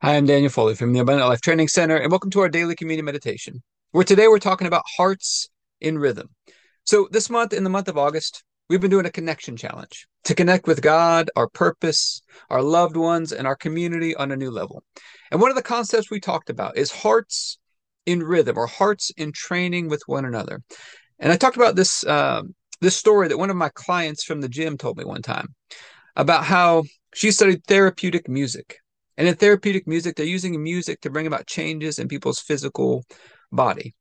Hi, I'm Daniel Foley from the Abundant Life Training Center, and welcome to our daily community meditation, where today we're talking about hearts in rhythm. So, this month, in the month of August, we've been doing a connection challenge to connect with God, our purpose, our loved ones, and our community on a new level. And one of the concepts we talked about is hearts in rhythm or hearts entraining with one another. And I talked about this uh, this story that one of my clients from the gym told me one time about how she studied therapeutic music and in therapeutic music, they're using music to bring about changes in people's physical body.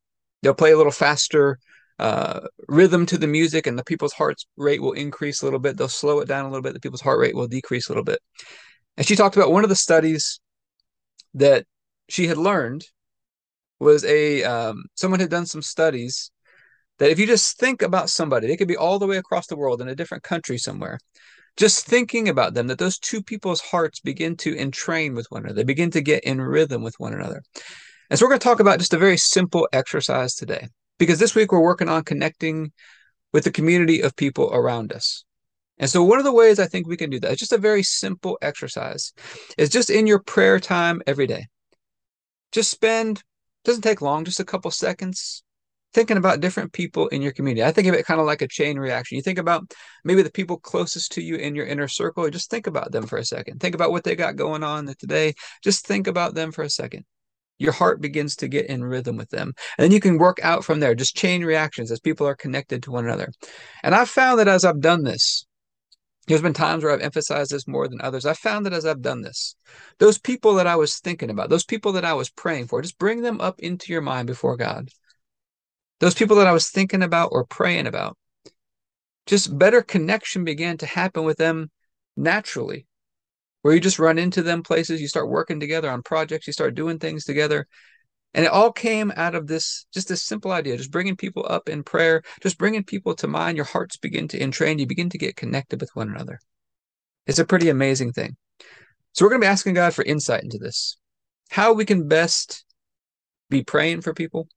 They'll play a little faster uh, rhythm to the music, and the people's heart rate will increase a little bit. They'll slow it down a little bit. The people's heart rate will decrease a little bit. And she talked about one of the studies that she had learned was a um, someone had done some studies that if you just think about somebody, they could be all the way across the world in a different country somewhere, just thinking about them, that those two people's hearts begin to entrain with one another. They begin to get in rhythm with one another. And so we're going to talk about just a very simple exercise today, because this week we're working on connecting with the community of people around us. And so one of the ways I think we can do that is just a very simple exercise. Is just in your prayer time every day. Just spend doesn't take long, just a couple seconds thinking about different people in your community. I think of it kind of like a chain reaction. You think about maybe the people closest to you in your inner circle, just think about them for a second. Think about what they got going on today. Just think about them for a second. Your heart begins to get in rhythm with them. And then you can work out from there, just chain reactions as people are connected to one another. And I've found that as I've done this, there's been times where I've emphasized this more than others. I found that as I've done this, those people that I was thinking about, those people that I was praying for, just bring them up into your mind before God those people that I was thinking about or praying about, just better connection began to happen with them naturally, where you just run into them places, you start working together on projects, you start doing things together. And it all came out of this, just this simple idea, just bringing people up in prayer, just bringing people to mind. Your hearts begin to entrain, you begin to get connected with one another. It's a pretty amazing thing. So we're going to be asking God for insight into this, how we can best be praying for people,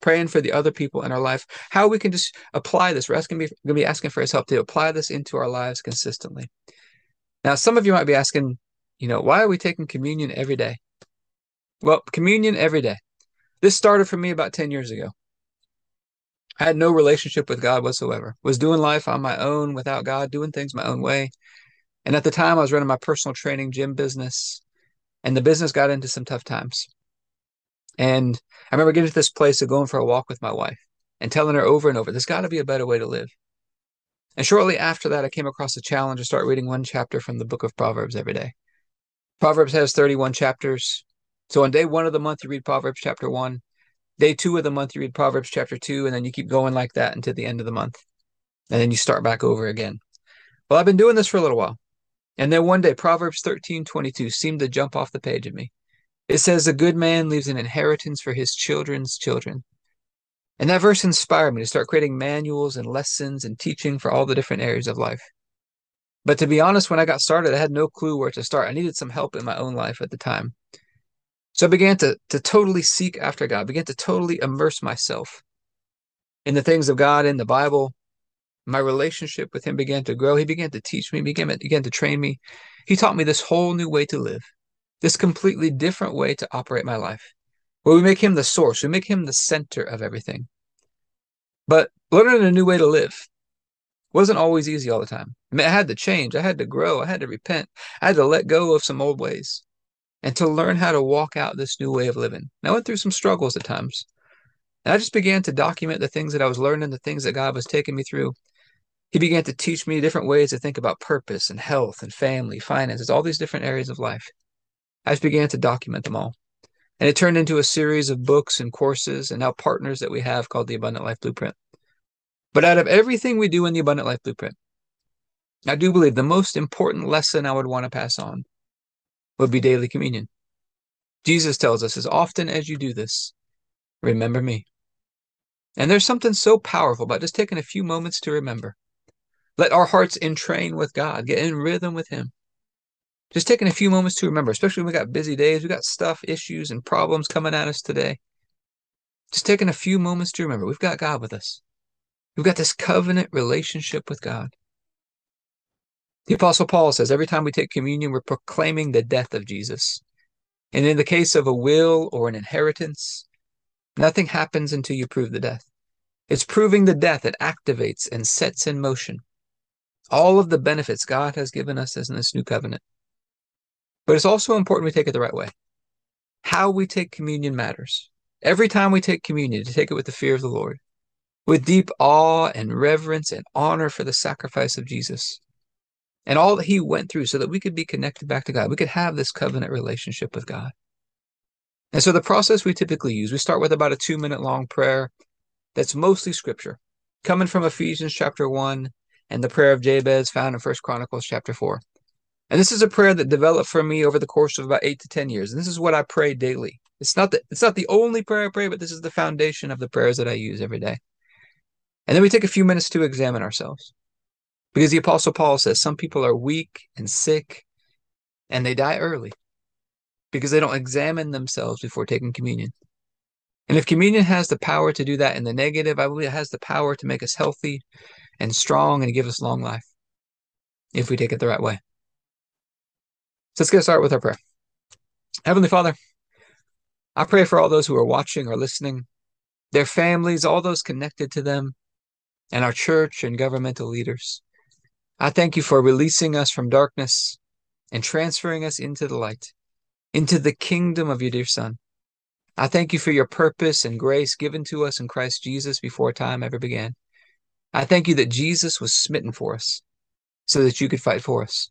praying for the other people in our life, how we can just apply this. We're asking, going to be asking for his help to apply this into our lives consistently. Now, some of you might be asking, you know, why are we taking communion every day? Well, communion every day. This started for me about 10 years ago. I had no relationship with God whatsoever. Was doing life on my own without God, doing things my own way. And at the time I was running my personal training gym business and the business got into some tough times. And I remember getting to this place of going for a walk with my wife and telling her over and over, there's got to be a better way to live. And shortly after that, I came across a challenge to start reading one chapter from the book of Proverbs every day. Proverbs has 31 chapters. So on day one of the month, you read Proverbs chapter one. Day two of the month, you read Proverbs chapter two, and then you keep going like that until the end of the month. And then you start back over again. Well, I've been doing this for a little while. And then one day, Proverbs 13 22 seemed to jump off the page at me. It says, A good man leaves an inheritance for his children's children. And that verse inspired me to start creating manuals and lessons and teaching for all the different areas of life. But to be honest, when I got started, I had no clue where to start. I needed some help in my own life at the time. So I began to, to totally seek after God, began to totally immerse myself in the things of God, in the Bible. My relationship with Him began to grow. He began to teach me, began, began to train me. He taught me this whole new way to live this completely different way to operate my life, where we make him the source, we make him the center of everything. But learning a new way to live wasn't always easy all the time. I mean, I had to change, I had to grow, I had to repent, I had to let go of some old ways and to learn how to walk out this new way of living. And I went through some struggles at times. And I just began to document the things that I was learning, the things that God was taking me through. He began to teach me different ways to think about purpose and health and family, finances, all these different areas of life. I just began to document them all. And it turned into a series of books and courses and now partners that we have called the Abundant Life Blueprint. But out of everything we do in the Abundant Life Blueprint, I do believe the most important lesson I would want to pass on would be daily communion. Jesus tells us, as often as you do this, remember me. And there's something so powerful about just taking a few moments to remember. Let our hearts entrain with God, get in rhythm with Him just taking a few moments to remember, especially when we got busy days, we got stuff, issues, and problems coming at us today. Just taking a few moments to remember we've got God with us. We've got this covenant relationship with God. The Apostle Paul says every time we take communion, we're proclaiming the death of Jesus. And in the case of a will or an inheritance, nothing happens until you prove the death. It's proving the death that activates and sets in motion all of the benefits God has given us as in this new covenant. But it's also important we take it the right way. How we take communion matters. Every time we take communion, to take it with the fear of the Lord, with deep awe and reverence and honor for the sacrifice of Jesus and all that he went through so that we could be connected back to God. We could have this covenant relationship with God. And so the process we typically use, we start with about a two minute long prayer that's mostly scripture, coming from Ephesians chapter 1 and the prayer of Jabez found in First Chronicles chapter 4. And this is a prayer that developed for me over the course of about eight to 10 years. And this is what I pray daily. It's not the, it's not the only prayer I pray, but this is the foundation of the prayers that I use every day. And then we take a few minutes to examine ourselves. Because the Apostle Paul says some people are weak and sick and they die early because they don't examine themselves before taking communion. And if communion has the power to do that in the negative, I believe it has the power to make us healthy and strong and give us long life if we take it the right way. So let's get started with our prayer. Heavenly Father, I pray for all those who are watching or listening, their families, all those connected to them, and our church and governmental leaders. I thank you for releasing us from darkness and transferring us into the light, into the kingdom of your dear Son. I thank you for your purpose and grace given to us in Christ Jesus before time ever began. I thank you that Jesus was smitten for us so that you could fight for us.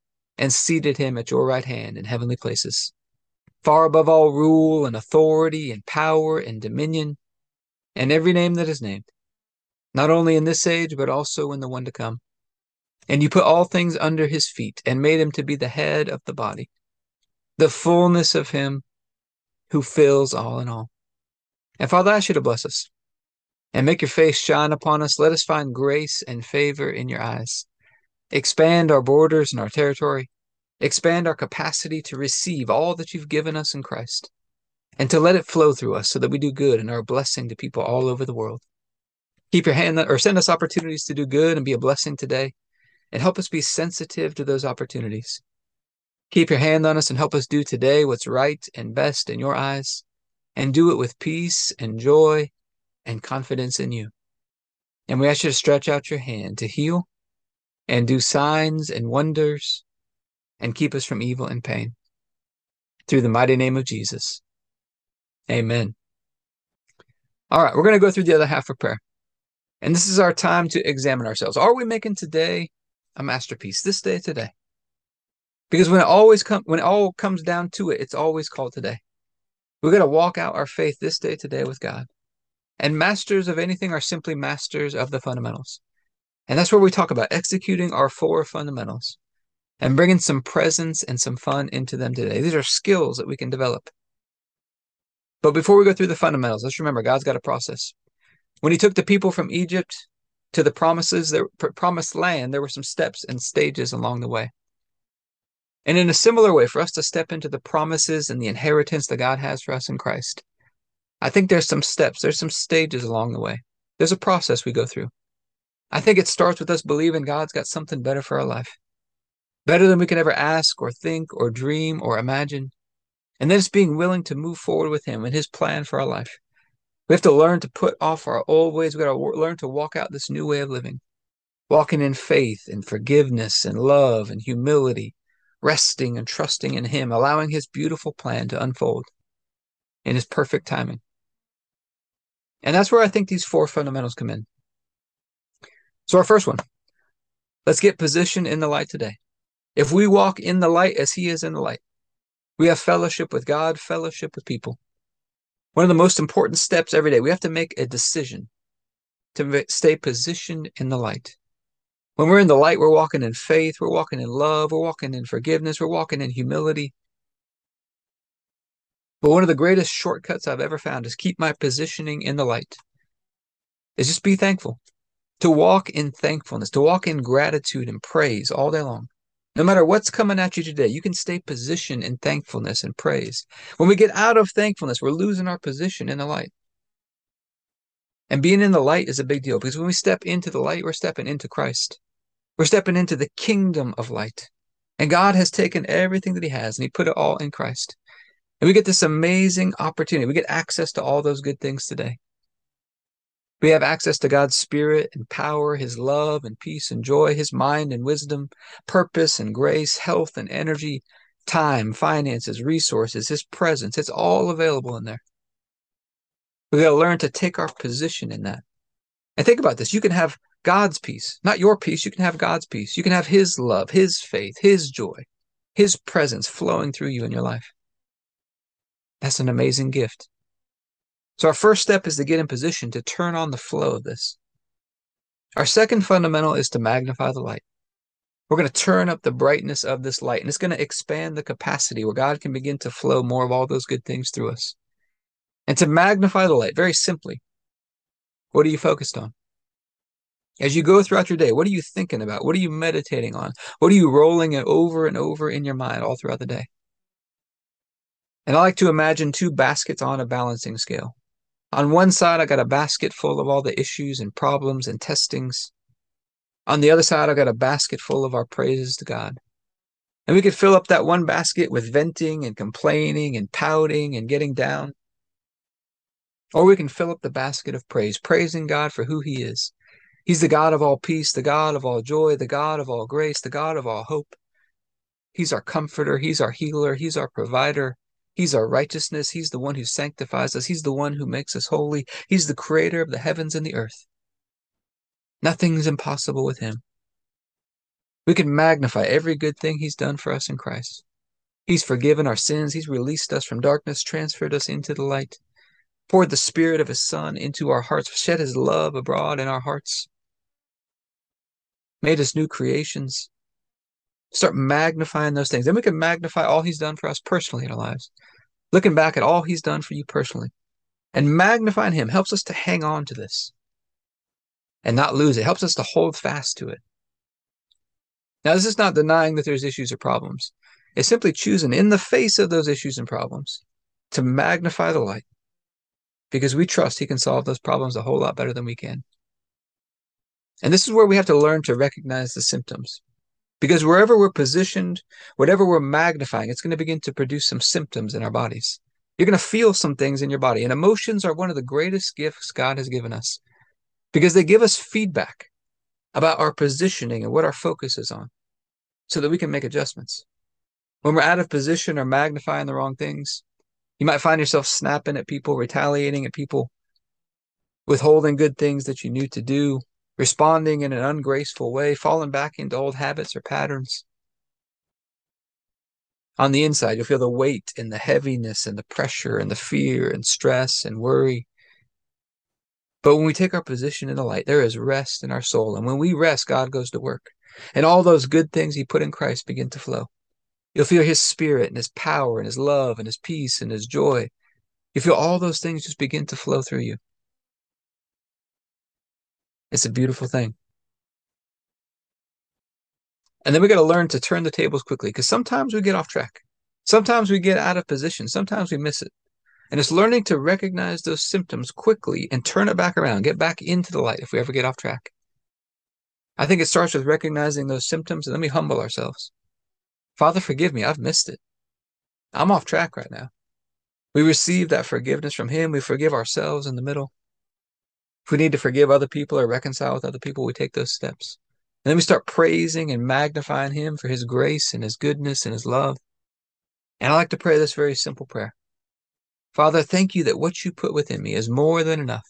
and seated him at your right hand in heavenly places, far above all rule and authority and power and dominion and every name that is named, not only in this age, but also in the one to come. And you put all things under his feet and made him to be the head of the body, the fullness of him who fills all in all. And Father, I ask you to bless us and make your face shine upon us. Let us find grace and favor in your eyes. Expand our borders and our territory. Expand our capacity to receive all that you've given us in Christ and to let it flow through us so that we do good and are a blessing to people all over the world. Keep your hand or send us opportunities to do good and be a blessing today and help us be sensitive to those opportunities. Keep your hand on us and help us do today what's right and best in your eyes and do it with peace and joy and confidence in you. And we ask you to stretch out your hand to heal and do signs and wonders and keep us from evil and pain. Through the mighty name of Jesus. Amen. All right, we're going to go through the other half of prayer. And this is our time to examine ourselves. Are we making today a masterpiece? This day today? Because when it always come when it all comes down to it, it's always called today. We're going to walk out our faith this day today with God. And masters of anything are simply masters of the fundamentals. And that's where we talk about executing our four fundamentals and bringing some presence and some fun into them today. These are skills that we can develop. But before we go through the fundamentals, let's remember God's got a process. When he took the people from Egypt to the promises, the promised land, there were some steps and stages along the way. And in a similar way, for us to step into the promises and the inheritance that God has for us in Christ, I think there's some steps, there's some stages along the way. There's a process we go through. I think it starts with us believing God's got something better for our life, better than we can ever ask or think or dream or imagine. And then it's being willing to move forward with Him and His plan for our life. We have to learn to put off our old ways. We got to learn to walk out this new way of living, walking in faith and forgiveness and love and humility, resting and trusting in Him, allowing His beautiful plan to unfold in His perfect timing. And that's where I think these four fundamentals come in. So, our first one let's get positioned in the light today. If we walk in the light as He is in the light, we have fellowship with God, fellowship with people. One of the most important steps every day, we have to make a decision to stay positioned in the light. When we're in the light, we're walking in faith, we're walking in love, we're walking in forgiveness, we're walking in humility. But one of the greatest shortcuts I've ever found is keep my positioning in the light. Is just be thankful. To walk in thankfulness, to walk in gratitude and praise all day long. No matter what's coming at you today, you can stay positioned in thankfulness and praise. When we get out of thankfulness, we're losing our position in the light. And being in the light is a big deal because when we step into the light, we're stepping into Christ. We're stepping into the kingdom of light. And God has taken everything that He has and He put it all in Christ. And we get this amazing opportunity. We get access to all those good things today. We have access to God's Spirit and power, His love and peace and joy, His mind and wisdom, purpose and grace, health and energy, time, finances, resources, His presence. It's all available in there. We got to learn to take our position in that. And think about this you can have God's peace, not your peace. You can have God's peace. You can have His love, His faith, His joy, His presence flowing through you in your life. That's an amazing gift. So, our first step is to get in position to turn on the flow of this. Our second fundamental is to magnify the light. We're going to turn up the brightness of this light, and it's going to expand the capacity where God can begin to flow more of all those good things through us. And to magnify the light, very simply, what are you focused on? As you go throughout your day, what are you thinking about? What are you meditating on? What are you rolling it over and over in your mind all throughout the day? And I like to imagine two baskets on a balancing scale. On one side, I got a basket full of all the issues and problems and testings. On the other side, I got a basket full of our praises to God. And we could fill up that one basket with venting and complaining and pouting and getting down. Or we can fill up the basket of praise, praising God for who He is. He's the God of all peace, the God of all joy, the God of all grace, the God of all hope. He's our comforter, He's our healer, He's our provider, He's our righteousness. He's the one who sanctifies us. He's the one who makes us holy. He's the creator of the heavens and the earth. Nothing's impossible with him. We can magnify every good thing he's done for us in Christ. He's forgiven our sins. He's released us from darkness, transferred us into the light, poured the spirit of his son into our hearts, shed his love abroad in our hearts, made us new creations, Start magnifying those things. Then we can magnify all he's done for us personally in our lives. Looking back at all he's done for you personally. And magnifying him helps us to hang on to this and not lose it. Helps us to hold fast to it. Now, this is not denying that there's issues or problems. It's simply choosing in the face of those issues and problems to magnify the light because we trust he can solve those problems a whole lot better than we can. And this is where we have to learn to recognize the symptoms. Because wherever we're positioned, whatever we're magnifying, it's going to begin to produce some symptoms in our bodies. You're going to feel some things in your body. And emotions are one of the greatest gifts God has given us because they give us feedback about our positioning and what our focus is on so that we can make adjustments. When we're out of position or magnifying the wrong things, you might find yourself snapping at people, retaliating at people, withholding good things that you knew to do, responding in an ungraceful way, falling back into old habits or patterns. On the inside, you'll feel the weight and the heaviness and the pressure and the fear and stress and worry. But when we take our position in the light, there is rest in our soul. And when we rest, God goes to work. And all those good things He put in Christ begin to flow. You'll feel His Spirit and His power and His love and His peace and His joy. You feel all those things just begin to flow through you. It's a beautiful thing. And then we got to learn to turn the tables quickly because sometimes we get off track. Sometimes we get out of position. Sometimes we miss it. And it's learning to recognize those symptoms quickly and turn it back around, get back into the light if we ever get off track. I think it starts with recognizing those symptoms and then we humble ourselves. Father, forgive me. I've missed it. I'm off track right now. We receive that forgiveness from Him. We forgive ourselves in the middle. If we need to forgive other people or reconcile with other people, we take those steps. And then we start praising and magnifying Him for His grace and His goodness and His love. And I like to pray this very simple prayer Father, thank you that what you put within me is more than enough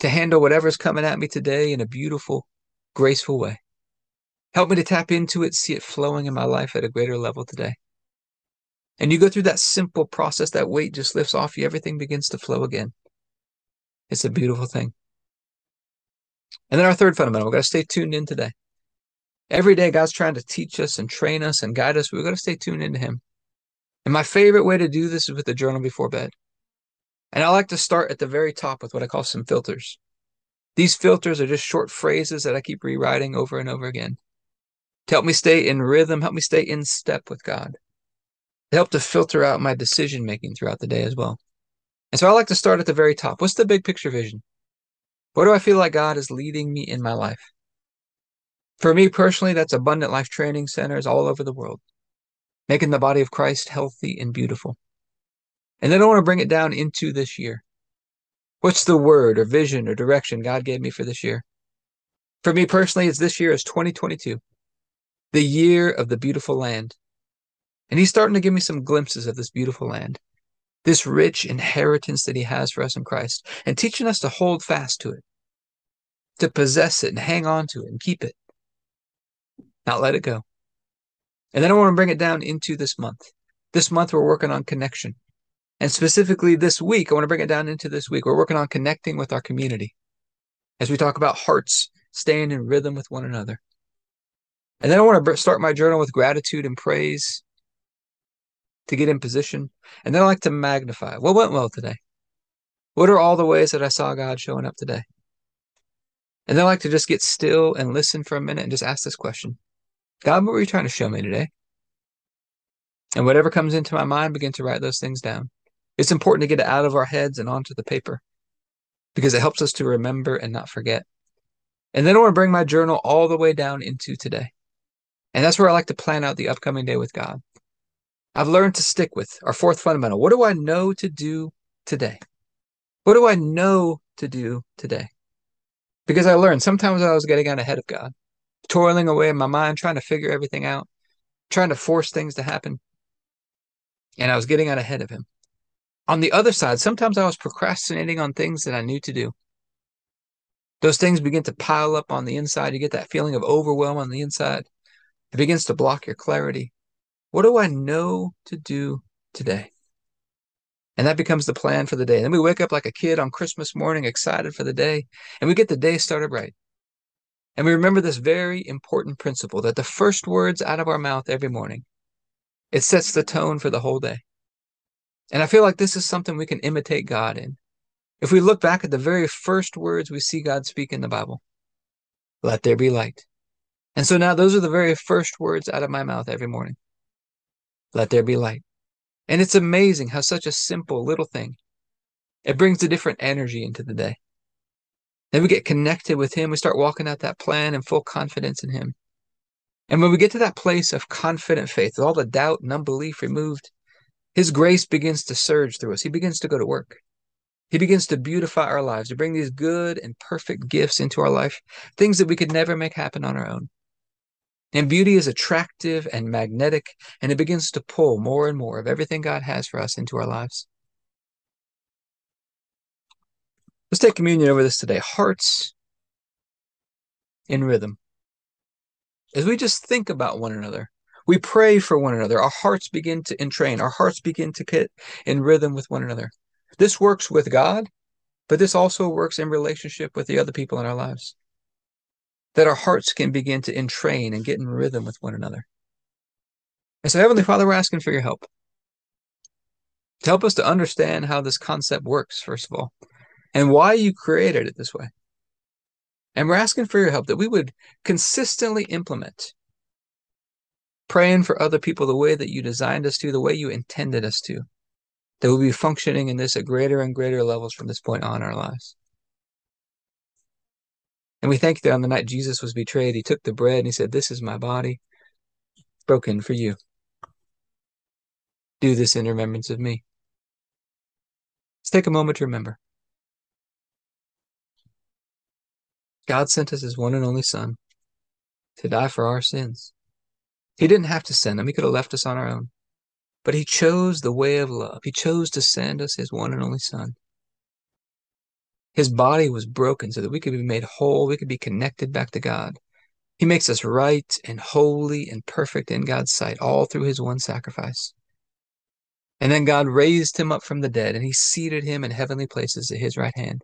to handle whatever's coming at me today in a beautiful, graceful way. Help me to tap into it, see it flowing in my life at a greater level today. And you go through that simple process, that weight just lifts off you, everything begins to flow again. It's a beautiful thing. And then our third fundamental, we've got to stay tuned in today. Every day, God's trying to teach us and train us and guide us. We've got to stay tuned into Him. And my favorite way to do this is with a journal before bed. And I like to start at the very top with what I call some filters. These filters are just short phrases that I keep rewriting over and over again to help me stay in rhythm, help me stay in step with God, to help to filter out my decision making throughout the day as well. And so I like to start at the very top. What's the big picture vision? Where do I feel like God is leading me in my life? For me personally, that's abundant life training centers all over the world, making the body of Christ healthy and beautiful. And then I want to bring it down into this year. What's the word or vision or direction God gave me for this year? For me personally, it's this year is 2022, the year of the beautiful land. And he's starting to give me some glimpses of this beautiful land, this rich inheritance that he has for us in Christ, and teaching us to hold fast to it, to possess it and hang on to it and keep it, not let it go. And then I want to bring it down into this month. This month, we're working on connection. And specifically this week, I want to bring it down into this week. We're working on connecting with our community as we talk about hearts staying in rhythm with one another. And then I want to start my journal with gratitude and praise to get in position. And then I like to magnify what went well today. What are all the ways that I saw God showing up today? And then I like to just get still and listen for a minute and just ask this question God, what were you trying to show me today? And whatever comes into my mind, begin to write those things down. It's important to get it out of our heads and onto the paper because it helps us to remember and not forget. And then I want to bring my journal all the way down into today. And that's where I like to plan out the upcoming day with God. I've learned to stick with our fourth fundamental. What do I know to do today? What do I know to do today? Because I learned sometimes I was getting out ahead of God, toiling away in my mind, trying to figure everything out, trying to force things to happen. And I was getting out ahead of Him. On the other side, sometimes I was procrastinating on things that I knew to do. Those things begin to pile up on the inside. You get that feeling of overwhelm on the inside. It begins to block your clarity. What do I know to do today? And that becomes the plan for the day. And then we wake up like a kid on Christmas morning, excited for the day, and we get the day started right. And we remember this very important principle that the first words out of our mouth every morning, it sets the tone for the whole day. And I feel like this is something we can imitate God in. If we look back at the very first words we see God speak in the Bible, let there be light. And so now those are the very first words out of my mouth every morning. Let there be light. And it's amazing how such a simple little thing, it brings a different energy into the day. Then we get connected with Him. We start walking out that plan in full confidence in Him. And when we get to that place of confident faith, with all the doubt and unbelief removed, his grace begins to surge through us. He begins to go to work. He begins to beautify our lives, to bring these good and perfect gifts into our life, things that we could never make happen on our own. And beauty is attractive and magnetic, and it begins to pull more and more of everything God has for us into our lives. Let's take communion over this today. Hearts in rhythm. As we just think about one another, we pray for one another. Our hearts begin to entrain. Our hearts begin to get in rhythm with one another. This works with God, but this also works in relationship with the other people in our lives. That our hearts can begin to entrain and get in rhythm with one another. And so, Heavenly Father, we're asking for your help. To help us to understand how this concept works, first of all, and why you created it this way. And we're asking for your help that we would consistently implement praying for other people the way that you designed us to, the way you intended us to, that we'll be functioning in this at greater and greater levels from this point on in our lives. And we thank you that on the night Jesus was betrayed, he took the bread and he said, This is my body broken for you. Do this in remembrance of me. Let's take a moment to remember. God sent us his one and only Son to die for our sins. He didn't have to send him, he could have left us on our own. But he chose the way of love. He chose to send us his one and only Son. His body was broken so that we could be made whole, we could be connected back to God. He makes us right and holy and perfect in God's sight, all through his one sacrifice. And then God raised him up from the dead, and he seated him in heavenly places at his right hand.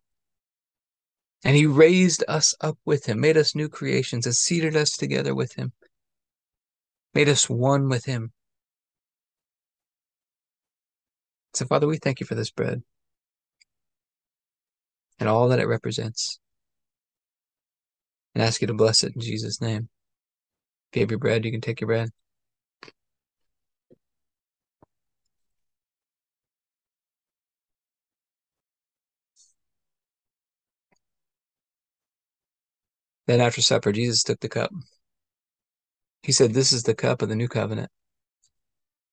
And he raised us up with him, made us new creations, and seated us together with him made us one with him. So, Father, we thank you for this bread and all that it represents. And ask you to bless it in Jesus' name. If you have your bread, you can take your bread. Then after supper, Jesus took the cup. He said, This is the cup of the new covenant.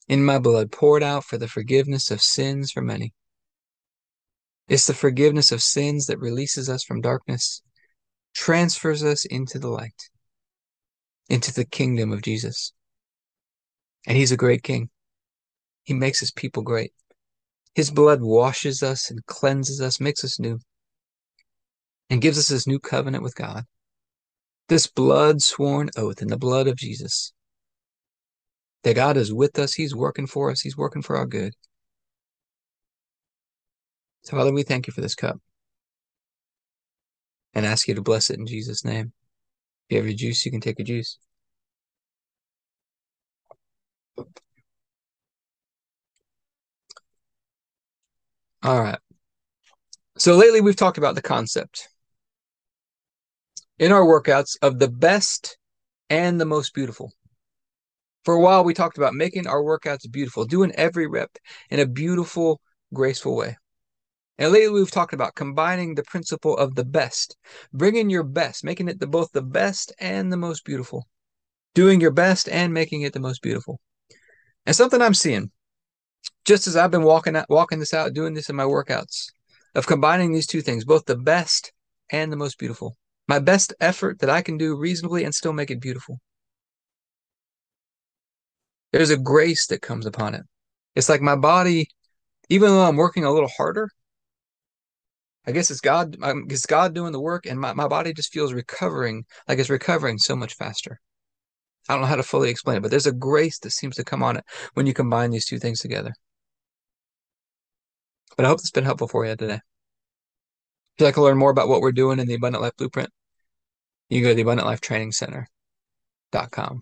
In my blood, poured out for the forgiveness of sins for many. It's the forgiveness of sins that releases us from darkness, transfers us into the light, into the kingdom of Jesus. And he's a great king. He makes his people great. His blood washes us and cleanses us, makes us new, and gives us this new covenant with God. This blood sworn oath in the blood of Jesus that God is with us, He's working for us, He's working for our good. Father, we thank you for this cup and ask you to bless it in Jesus' name. If you have your juice, you can take your juice. All right. So lately we've talked about the concept in our workouts of the best and the most beautiful. For a while, we talked about making our workouts beautiful, doing every rep in a beautiful, graceful way. And lately, we've talked about combining the principle of the best, bringing your best, making it the, both the best and the most beautiful, doing your best and making it the most beautiful. And something I'm seeing, just as I've been walking out, walking this out, doing this in my workouts, of combining these two things, both the best and the most beautiful my best effort that I can do reasonably and still make it beautiful. There's a grace that comes upon it. It's like my body, even though I'm working a little harder, I guess it's God, it's God doing the work, and my, my body just feels recovering, like it's recovering so much faster. I don't know how to fully explain it, but there's a grace that seems to come on it when you combine these two things together. But I hope it's been helpful for you today. If you'd like to learn more about what we're doing in the Abundant Life Blueprint, you can go to the AbundantLifeTrainingCenter.com.